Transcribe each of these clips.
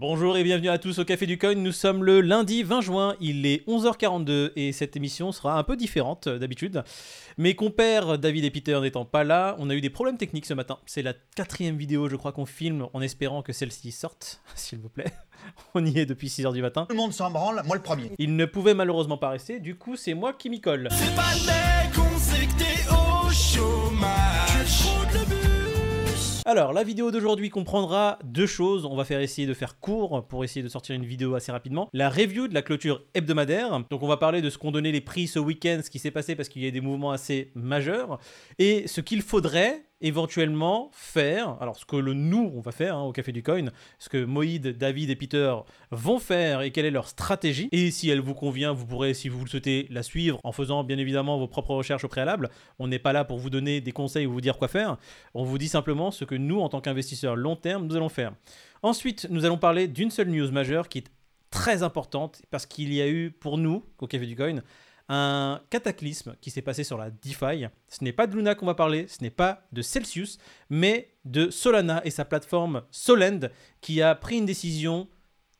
Bonjour et bienvenue à tous au Café du Coin. Nous sommes le lundi 20 juin, il est 11h42 et cette émission sera un peu différente euh, d'habitude. Mes compères David et Peter n'étant pas là, on a eu des problèmes techniques ce matin. C'est la quatrième vidéo, je crois, qu'on filme en espérant que celle-ci sorte, s'il vous plaît. On y est depuis 6h du matin. Tout le monde s'en branle, moi le premier. Il ne pouvait malheureusement pas rester, du coup c'est moi qui m'y colle. C'est pas les Alors, la vidéo d'aujourd'hui comprendra deux choses. On va faire essayer de faire court pour essayer de sortir une vidéo assez rapidement. La review de la clôture hebdomadaire. Donc, on va parler de ce qu'ont donné les prix ce week-end, ce qui s'est passé parce qu'il y a des mouvements assez majeurs. Et ce qu'il faudrait éventuellement faire, alors ce que le nous on va faire hein, au Café du Coin, ce que Moïd, David et Peter vont faire et quelle est leur stratégie. Et si elle vous convient, vous pourrez, si vous le souhaitez, la suivre en faisant bien évidemment vos propres recherches au préalable. On n'est pas là pour vous donner des conseils ou vous dire quoi faire. On vous dit simplement ce que nous, en tant qu'investisseurs long terme, nous allons faire. Ensuite, nous allons parler d'une seule news majeure qui est très importante parce qu'il y a eu pour nous, au Café du Coin, un cataclysme qui s'est passé sur la DeFi. Ce n'est pas de Luna qu'on va parler, ce n'est pas de Celsius, mais de Solana et sa plateforme Solend qui a pris une décision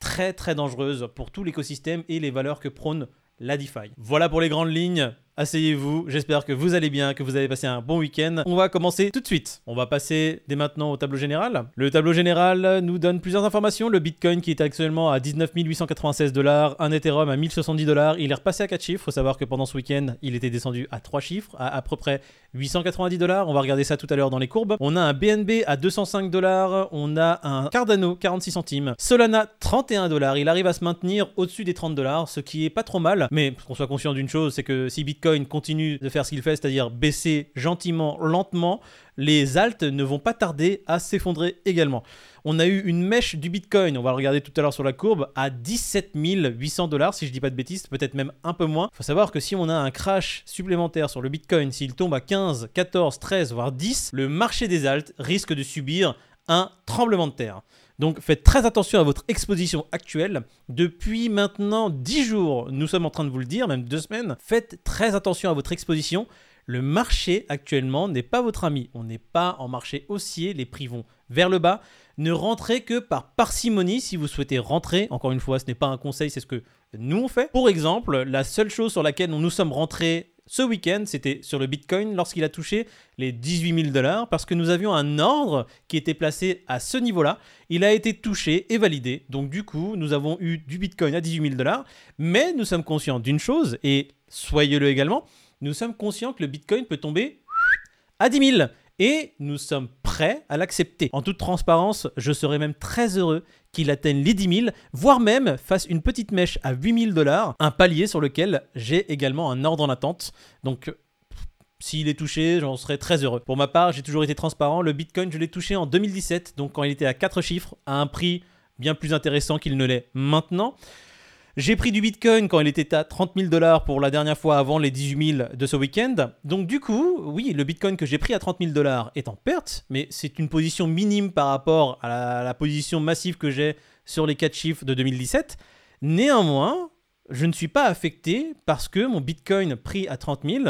très très dangereuse pour tout l'écosystème et les valeurs que prône la DeFi. Voilà pour les grandes lignes. Asseyez-vous, j'espère que vous allez bien, que vous avez passé un bon week-end. On va commencer tout de suite. On va passer dès maintenant au tableau général. Le tableau général nous donne plusieurs informations. Le Bitcoin qui est actuellement à 19 896 dollars, un Ethereum à 1070 dollars. Il est repassé à 4 chiffres. Faut savoir que pendant ce week-end, il était descendu à 3 chiffres, à à peu près 890 dollars. On va regarder ça tout à l'heure dans les courbes. On a un BNB à 205 dollars. On a un Cardano 46 centimes. Solana 31 dollars. Il arrive à se maintenir au-dessus des 30 dollars, ce qui est pas trop mal. Mais qu'on soit conscient d'une chose, c'est que si Bitcoin continue de faire ce qu'il fait, c'est-à-dire baisser gentiment, lentement, les altes ne vont pas tarder à s'effondrer également. On a eu une mèche du Bitcoin, on va regarder tout à l'heure sur la courbe, à 17 800 dollars, si je dis pas de bêtises, peut-être même un peu moins. Il faut savoir que si on a un crash supplémentaire sur le Bitcoin, s'il tombe à 15, 14, 13, voire 10, le marché des altes risque de subir un tremblement de terre. Donc faites très attention à votre exposition actuelle. Depuis maintenant 10 jours, nous sommes en train de vous le dire, même deux semaines, faites très attention à votre exposition. Le marché actuellement n'est pas votre ami. On n'est pas en marché haussier, les prix vont vers le bas. Ne rentrez que par parcimonie si vous souhaitez rentrer. Encore une fois, ce n'est pas un conseil, c'est ce que nous on fait. Pour exemple, la seule chose sur laquelle nous sommes rentrés ce week-end, c'était sur le Bitcoin lorsqu'il a touché les 18 000 dollars parce que nous avions un ordre qui était placé à ce niveau-là. Il a été touché et validé. Donc du coup, nous avons eu du Bitcoin à 18 000 dollars. Mais nous sommes conscients d'une chose, et soyez-le également, nous sommes conscients que le Bitcoin peut tomber à 10 000. Et nous sommes prêts à l'accepter. En toute transparence, je serais même très heureux qu'il atteigne les 10 000, voire même fasse une petite mèche à 8 000 dollars, un palier sur lequel j'ai également un ordre en attente. Donc s'il est touché, j'en serais très heureux. Pour ma part, j'ai toujours été transparent. Le Bitcoin, je l'ai touché en 2017, donc quand il était à 4 chiffres, à un prix bien plus intéressant qu'il ne l'est maintenant. J'ai pris du Bitcoin quand il était à 30 000 dollars pour la dernière fois avant les 18 000 de ce week-end. Donc du coup, oui, le Bitcoin que j'ai pris à 30 000 dollars est en perte, mais c'est une position minime par rapport à la, position massive que j'ai sur les 4 chiffres de 2017. Néanmoins, je ne suis pas affecté parce que mon Bitcoin pris à 30 000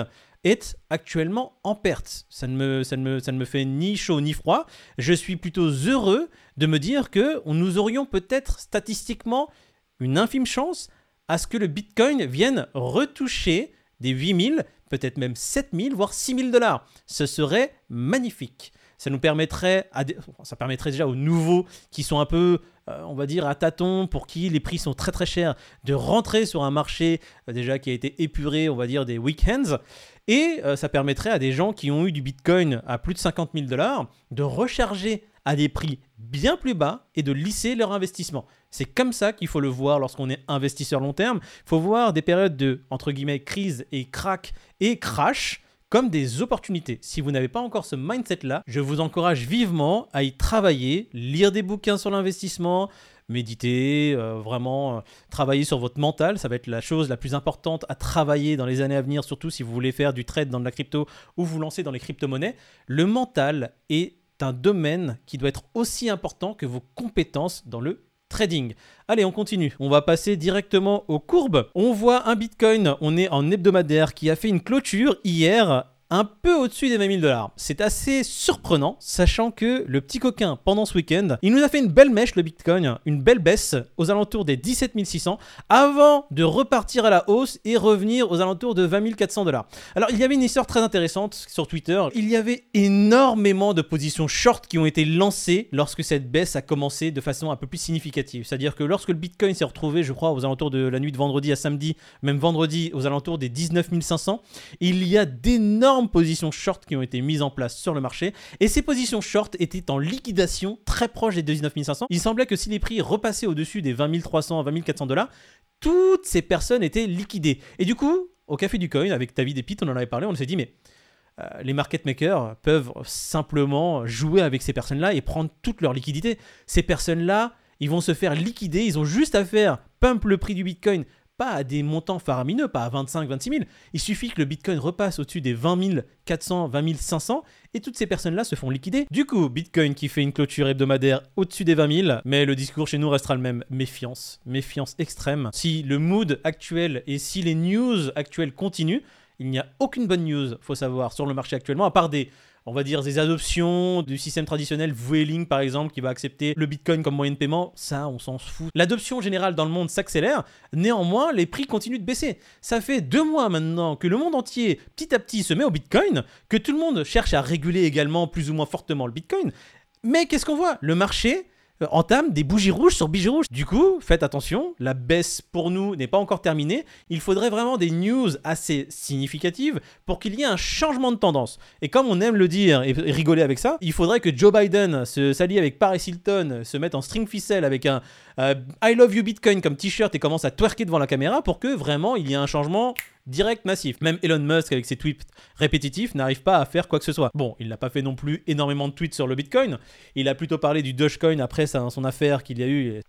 est actuellement en perte. Ça ne, me, ça, ne me, ça ne me fait ni chaud ni froid. Je suis plutôt heureux de me dire que nous aurions peut-être statistiquement une infime chance à ce que le Bitcoin vienne retoucher des 8000, peut-être même 7000, voire 6000 dollars. Ce serait magnifique. Ça nous permettrait, à ça permettrait déjà aux nouveaux qui sont un peu, euh, on va dire, à tâtons, pour qui les prix sont très très chers, de rentrer sur un marché euh, déjà qui a été épuré, on va dire, des weekends. Et euh, ça permettrait à des gens qui ont eu du Bitcoin à plus de 50 000 dollars de recharger à des prix bien plus bas et de lisser leur investissement. C'est comme ça qu'il faut le voir lorsqu'on est investisseur long terme. Il faut voir des périodes de, entre guillemets, crise et crack et crash comme des opportunités. Si vous n'avez pas encore ce mindset-là, je vous encourage vivement à y travailler, lire des bouquins sur l'investissement, méditer, euh, vraiment euh, travailler sur votre mental. Ça va être la chose la plus importante à travailler dans les années à venir, surtout si vous voulez faire du trade dans de la crypto ou vous lancer dans les crypto-monnaies. Le mental est un domaine qui doit être aussi important que vos compétences dans le trading. Allez, on continue. On va passer directement aux courbes. On voit un Bitcoin, on est en hebdomadaire, qui a fait une clôture hier un peu au-dessus des 20 000 dollars. C'est assez surprenant, sachant que le petit coquin, pendant ce week-end, il nous a fait une belle mèche, le Bitcoin, une belle baisse aux alentours des 17 600, avant de repartir à la hausse et revenir aux alentours de 20 400 dollars. Alors, il y avait une histoire très intéressante sur Twitter. Il y avait énormément de positions short qui ont été lancées lorsque cette baisse a commencé de façon un peu plus significative. C'est-à-dire que lorsque le Bitcoin s'est retrouvé, je crois, aux alentours de la nuit de vendredi à samedi, même vendredi aux alentours des 19 500, il y a d'énormes positions short qui ont été mises en place sur le marché. Et ces positions short étaient en liquidation très proche des 19 500. Il semblait que si les prix repassaient au-dessus des 20 300, 20 400 dollars, toutes ces personnes étaient liquidées. Et du coup, au Café du Coin, avec David et Pete, on en avait parlé, on s'est dit, mais euh, les market makers peuvent simplement jouer avec ces personnes-là et prendre toute leur liquidité. Ces personnes-là, ils vont se faire liquider, ils ont juste à faire pump le prix du Bitcoin pas à des montants faramineux, pas à 25, 26 000. Il suffit que le Bitcoin repasse au-dessus des 20 400, 20 500 et toutes ces personnes-là se font liquider. Du coup, Bitcoin qui fait une clôture hebdomadaire au-dessus des 20 000, mais le discours chez nous restera le même. Méfiance, méfiance extrême. Si le mood actuel et si les news actuelles continuent, il n'y a aucune bonne news, faut savoir, sur le marché actuellement, à part des on va dire, des adoptions du système traditionnel, Vueling par exemple, qui va accepter le Bitcoin comme moyen de paiement, ça, on s'en fout. L'adoption générale dans le monde s'accélère, néanmoins, les prix continuent de baisser. Ça fait deux mois maintenant que le monde entier, petit à petit, se met au Bitcoin, que tout le monde cherche à réguler également plus ou moins fortement le Bitcoin. Mais qu'est-ce qu'on voit? Le marché entame des bougies rouges sur bougies rouges. Du coup, faites attention, la baisse pour nous n'est pas encore terminée. Il faudrait vraiment des news assez significatives pour qu'il y ait un changement de tendance. Et comme on aime le dire et rigoler avec ça, il faudrait que Joe Biden se s'allie avec Paris Hilton, se mette en string ficelle avec un euh, I love you Bitcoin comme t-shirt et commence à twerker devant la caméra pour que vraiment il y ait un changement direct massif. Même Elon Musk, avec ses tweets répétitifs, n'arrive pas à faire quoi que ce soit. Bon, il n'a pas fait non plus énormément de tweets sur le Bitcoin. Il a plutôt parlé du Dogecoin après son affaire qu'il y a eu.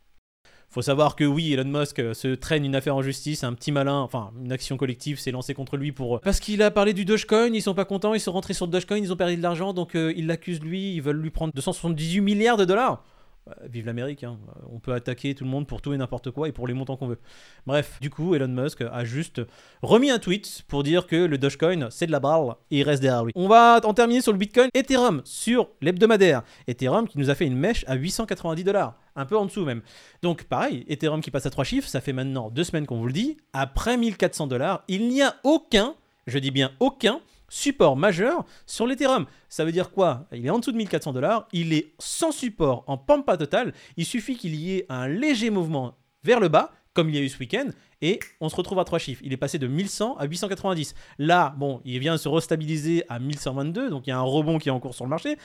Faut savoir que oui, Elon Musk euh, se traîne une affaire en justice, un petit malin, enfin une action collective s'est lancée contre lui pour parce qu'il a parlé du Dogecoin, ils sont pas contents, ils sont rentrés sur le Dogecoin, ils ont perdu de l'argent, donc euh, ils l'accusent lui, ils veulent lui prendre 278 milliards de dollars. Euh, vive l'Amérique, hein. on peut attaquer tout le monde pour tout et n'importe quoi et pour les montants qu'on veut. Bref, du coup, Elon Musk a juste remis un tweet pour dire que le Dogecoin c'est de la balle et il reste derrière lui. On va en terminer sur le Bitcoin Ethereum, sur l'hebdomadaire. Ethereum qui nous a fait une mèche à 890 dollars, un peu en dessous même. Donc pareil, Ethereum qui passe à trois chiffres, ça fait maintenant deux semaines qu'on vous le dit. Après 1400 dollars, il n'y a aucun, je dis bien aucun, support majeur sur l'Ethereum. Ça veut dire quoi? Il est en dessous de 1400 dollars, il est sans support en pampa total, il suffit qu'il y ait un léger mouvement vers le bas, comme il y a eu ce week-end, et on se retrouve à trois chiffres. Il est passé de 1100 à 890. Là, bon, il vient se restabiliser à 1122, donc il y a un rebond qui est en cours sur le marché.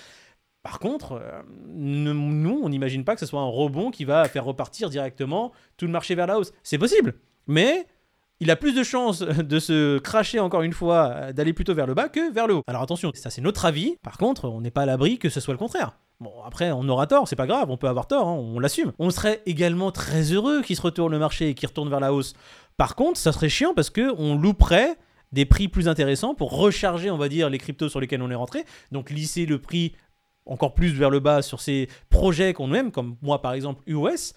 Par contre, euh, nous, on n'imagine pas que ce soit un rebond qui va faire repartir directement tout le marché vers la hausse. C'est possible, mais il a plus de chances de se cracher encore une fois, d'aller plutôt vers le bas que vers le haut. Alors attention, ça c'est notre avis. Par contre, on n'est pas à l'abri que ce soit le contraire. Bon, après, on aura tort, c'est pas grave, on peut avoir tort, hein, on l'assume. On serait également très heureux qu'il se retourne le marché et qu'il retourne vers la hausse. Par contre, ça serait chiant parce que on louperait des prix plus intéressants pour recharger, on va dire, les cryptos sur lesquels on est rentré. Donc lisser le prix encore plus vers le bas sur ces projets qu'on aime, comme moi par exemple US.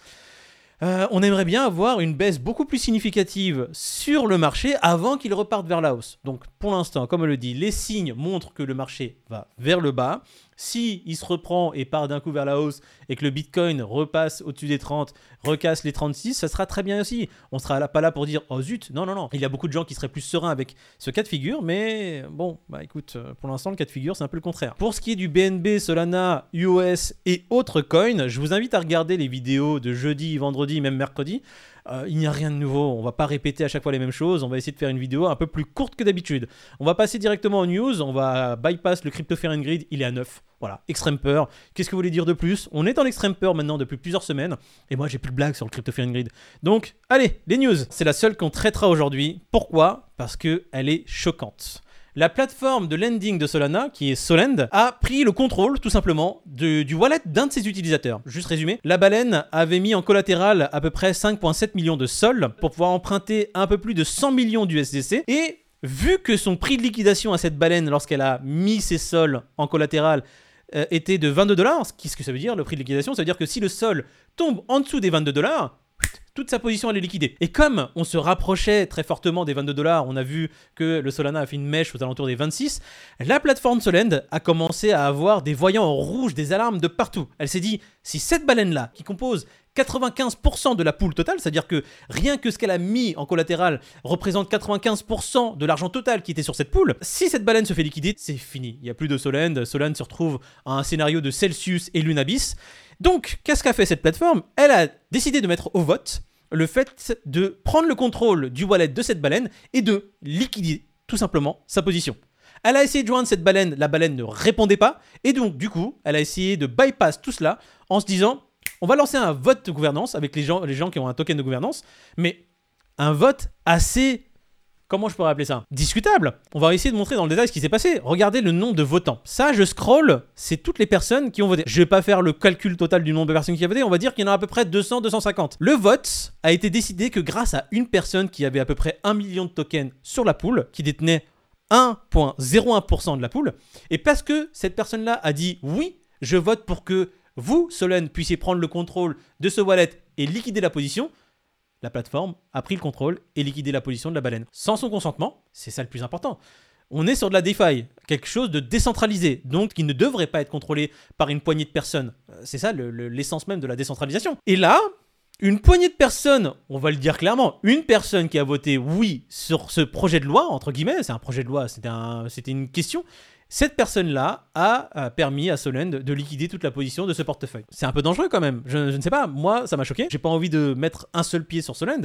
Euh, on aimerait bien avoir une baisse beaucoup plus significative sur le marché avant qu'il reparte vers la hausse. Donc pour l'instant, comme on le dit, les signes montrent que le marché va vers le bas. Si il se reprend et part d'un coup vers la hausse et que le Bitcoin repasse au-dessus des 30, recasse les 36, ça sera très bien aussi. On sera pas là pour dire oh zut, non non non. Il y a beaucoup de gens qui seraient plus sereins avec ce cas de figure, mais bon, bah écoute, euh, pour l'instant le cas de figure c'est un peu le contraire. Pour ce qui est du BNB, Solana, US et autres coins, je vous invite à regarder les vidéos de jeudi, vendredi, même mercredi. Euh, il n'y a rien de nouveau, on va pas répéter à chaque fois les mêmes choses, on va essayer de faire une vidéo un peu plus courte que d'habitude. On va passer directement aux news, on va bypass le Crypto Grid, il est à 9. Voilà, extrême peur. Qu'est-ce que vous voulez dire de plus? On est en extrême peur maintenant depuis plusieurs semaines, et moi j'ai plus de blagues sur le Crypto Grid. Donc, allez, les news. C'est la seule qu'on traitera aujourd'hui. Pourquoi? Parce que elle est choquante la plateforme de lending de Solana, qui est Solend, a pris le contrôle tout simplement du wallet d'un de ses utilisateurs. Juste résumé, la baleine avait mis en collatéral à peu près 5,7 millions de sols pour pouvoir emprunter un peu plus de 100 millions d'USDC et vu que son prix de liquidation à cette baleine lorsqu'elle a mis ses sols en collatéral euh, était de 22 dollars, qu'est-ce que ça veut dire le prix de liquidation Ça veut dire que si le sol tombe en dessous des 22 dollars, toute sa position elle est liquidée. Et comme on se rapprochait très fortement des 22 dollars, on a vu que le Solana a fait une mèche aux alentours des 26, la plateforme Solend a commencé à avoir des voyants en rouge, des alarmes de partout. Elle s'est dit, si cette baleine-là, qui compose 95% de la poule totale, c'est-à-dire que rien que ce qu'elle a mis en collatéral représente 95% de l'argent total qui était sur cette poule. Si cette baleine se fait liquider, c'est fini. Il n'y a plus de Solend. Solend se retrouve à un scénario de Celsius et Lunabis. Donc, qu'est-ce qu'a fait cette plateforme? Elle a décidé de mettre au vote le fait de prendre le contrôle du wallet de cette baleine et de liquider tout simplement sa position. Elle a essayé de joindre cette baleine, la baleine ne répondait pas, et donc du coup, elle a essayé de bypass tout cela en se disant on va lancer un vote de gouvernance avec les gens, les gens qui ont un token de gouvernance, mais un vote assez. Comment je pourrais appeler ça? Discutable. On va essayer de montrer dans le détail ce qui s'est passé. Regardez le nombre de votants. Ça, je scroll, c'est toutes les personnes qui ont voté. Je vais pas faire le calcul total du nombre de personnes qui ont voté, on va dire qu'il y en a à peu près 200-250. Le vote a été décidé que grâce à une personne qui avait à peu près 1 million de tokens sur la poule, qui détenait 1.01% de la poule, et parce que cette personne-là a dit oui, je vote pour que vous, Solène, puissiez prendre le contrôle de ce wallet et liquider la position, la plateforme a pris le contrôle et liquidé la position de la baleine. Sans son consentement, c'est ça le plus important. On est sur de la DeFi, quelque chose de décentralisé, donc qui ne devrait pas être contrôlé par une poignée de personnes. Euh, C'est ça le- le- l'essence même de la décentralisation. Et là, une poignée de personnes, on va le dire clairement, une personne qui a voté oui sur ce projet de loi, entre guillemets, c'est un projet de loi, c'était une question, cette personne-là a euh, permis à Solend de liquider toute la position de ce portefeuille. C'est un peu dangereux quand même, je, ne sais pas, moi ça m'a choqué, j'ai pas envie de mettre un seul pied sur Solend.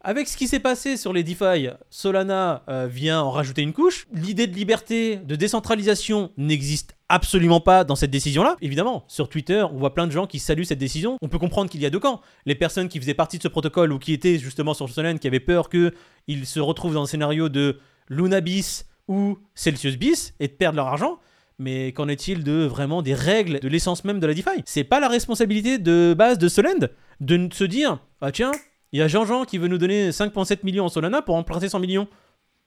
Avec ce qui s'est passé sur les DeFi, Solana euh, vient en rajouter une couche. L'idée de liberté, de décentralisation n'existe absolument pas dans cette décision-là. Évidemment, sur Twitter, on voit plein de gens qui saluent cette décision. On peut comprendre qu'il y a deux camps. Les personnes qui faisaient partie de ce protocole ou qui étaient justement sur Solana, qui avaient peur qu'ils se retrouvent dans un scénario de Lunabis ou Celsius bis et de perdre leur argent. Mais qu'en est-il de vraiment des règles de l'essence même de la DeFi? C'est pas la responsabilité de base de Solend de se dire ah tiens, il y a Jean-Jean qui veut nous donner 5,7 millions en Solana pour emprunter 100 millions.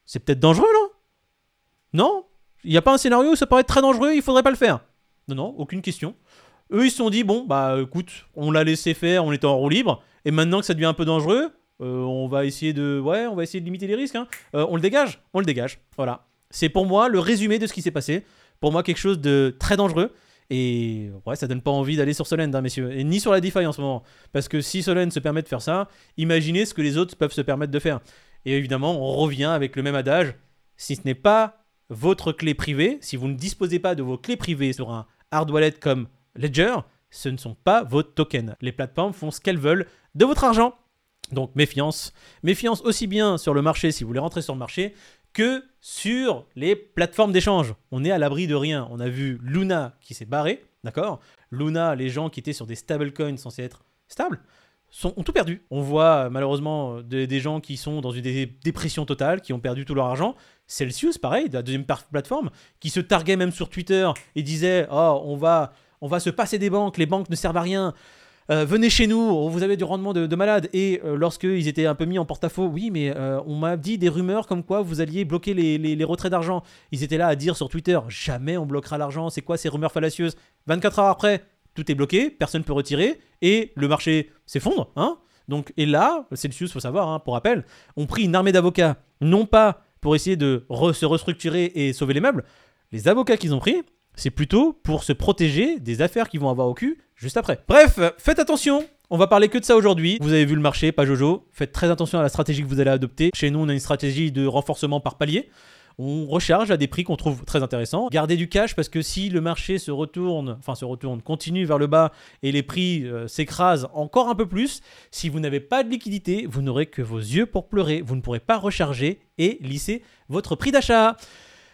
C'est peut-être dangereux, là Non? Il n'y a pas un scénario où ça paraît très dangereux, il faudrait pas le faire. Non, non, aucune question. Eux, ils se sont dit, bon, bah écoute, on l'a laissé faire, on était en roue libre, et maintenant que ça devient un peu dangereux, euh, on va essayer de... Ouais, on va essayer de limiter les risques. hein. Euh, on le dégage On le dégage. Voilà. C'est pour moi le résumé de ce qui s'est passé. Pour moi, quelque chose de très dangereux. Et ouais, ça donne pas envie d'aller sur Solend, hein, messieurs. Et ni sur la DeFi en ce moment. Parce que si Solend se permet de faire ça, imaginez ce que les autres peuvent se permettre de faire. Et évidemment, on revient avec le même adage. Si ce n'est pas votre clé privée, si vous ne disposez pas de vos clés privées sur un hard wallet comme Ledger, ce ne sont pas vos tokens. Les plateformes font ce qu'elles veulent de votre argent. Donc méfiance. Méfiance aussi bien sur le marché si vous voulez rentrer sur le marché que sur les plateformes d'échange. On est à l'abri de rien. On a vu Luna qui s'est barré, d'accord? Luna, les gens qui étaient sur des stablecoins censés être stables, ont tout perdu. On voit euh, malheureusement euh, des, gens qui sont dans une dé- dépression totale, qui ont perdu tout leur argent. Celsius, pareil, la deuxième plateforme, qui se targuait même sur Twitter et disait Oh, on va, on va se passer des banques, les banques ne servent à rien. Euh, venez chez nous, vous avez du rendement de, de malade. Et euh, lorsqu'ils étaient un peu mis en porte-à-faux, oui, mais euh, on m'a dit des rumeurs comme quoi vous alliez bloquer les, retraits d'argent. Ils étaient là à dire sur Twitter jamais on bloquera l'argent, c'est quoi ces rumeurs fallacieuses? 24 heures après, tout est bloqué, personne ne peut retirer, et le marché s'effondre. Hein Donc, et là, Celsius, faut savoir, hein, pour rappel, ont pris une armée d'avocats, non pas pour essayer de se restructurer et sauver les meubles, les avocats qu'ils ont pris, c'est plutôt pour se protéger des affaires qu'ils vont avoir au cul juste après. Bref, faites attention. On va parler que de ça aujourd'hui. Vous avez vu le marché, pas Jojo. Faites très attention à la stratégie que vous allez adopter. Chez nous, on a une stratégie de renforcement par palier. On recharge à des prix qu'on trouve très intéressants. Gardez du cash parce que si le marché se retourne, enfin se retourne, continue vers le bas et les prix euh, s'écrasent encore un peu plus, si vous n'avez pas de liquidité, vous n'aurez que vos yeux pour pleurer. Vous ne pourrez pas recharger et lisser votre prix d'achat.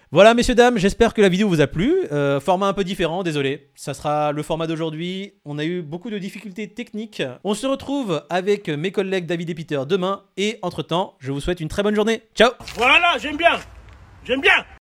Voilà, messieurs, dames, j'espère que la vidéo vous a plu. Euh, format un peu différent, désolé. Ça sera le format d'aujourd'hui. On a eu beaucoup de difficultés techniques. On se retrouve avec mes collègues David et Peter demain. Et entre-temps, je vous souhaite une très bonne journée. Ciao Voilà, j'aime bien. J'aime bien.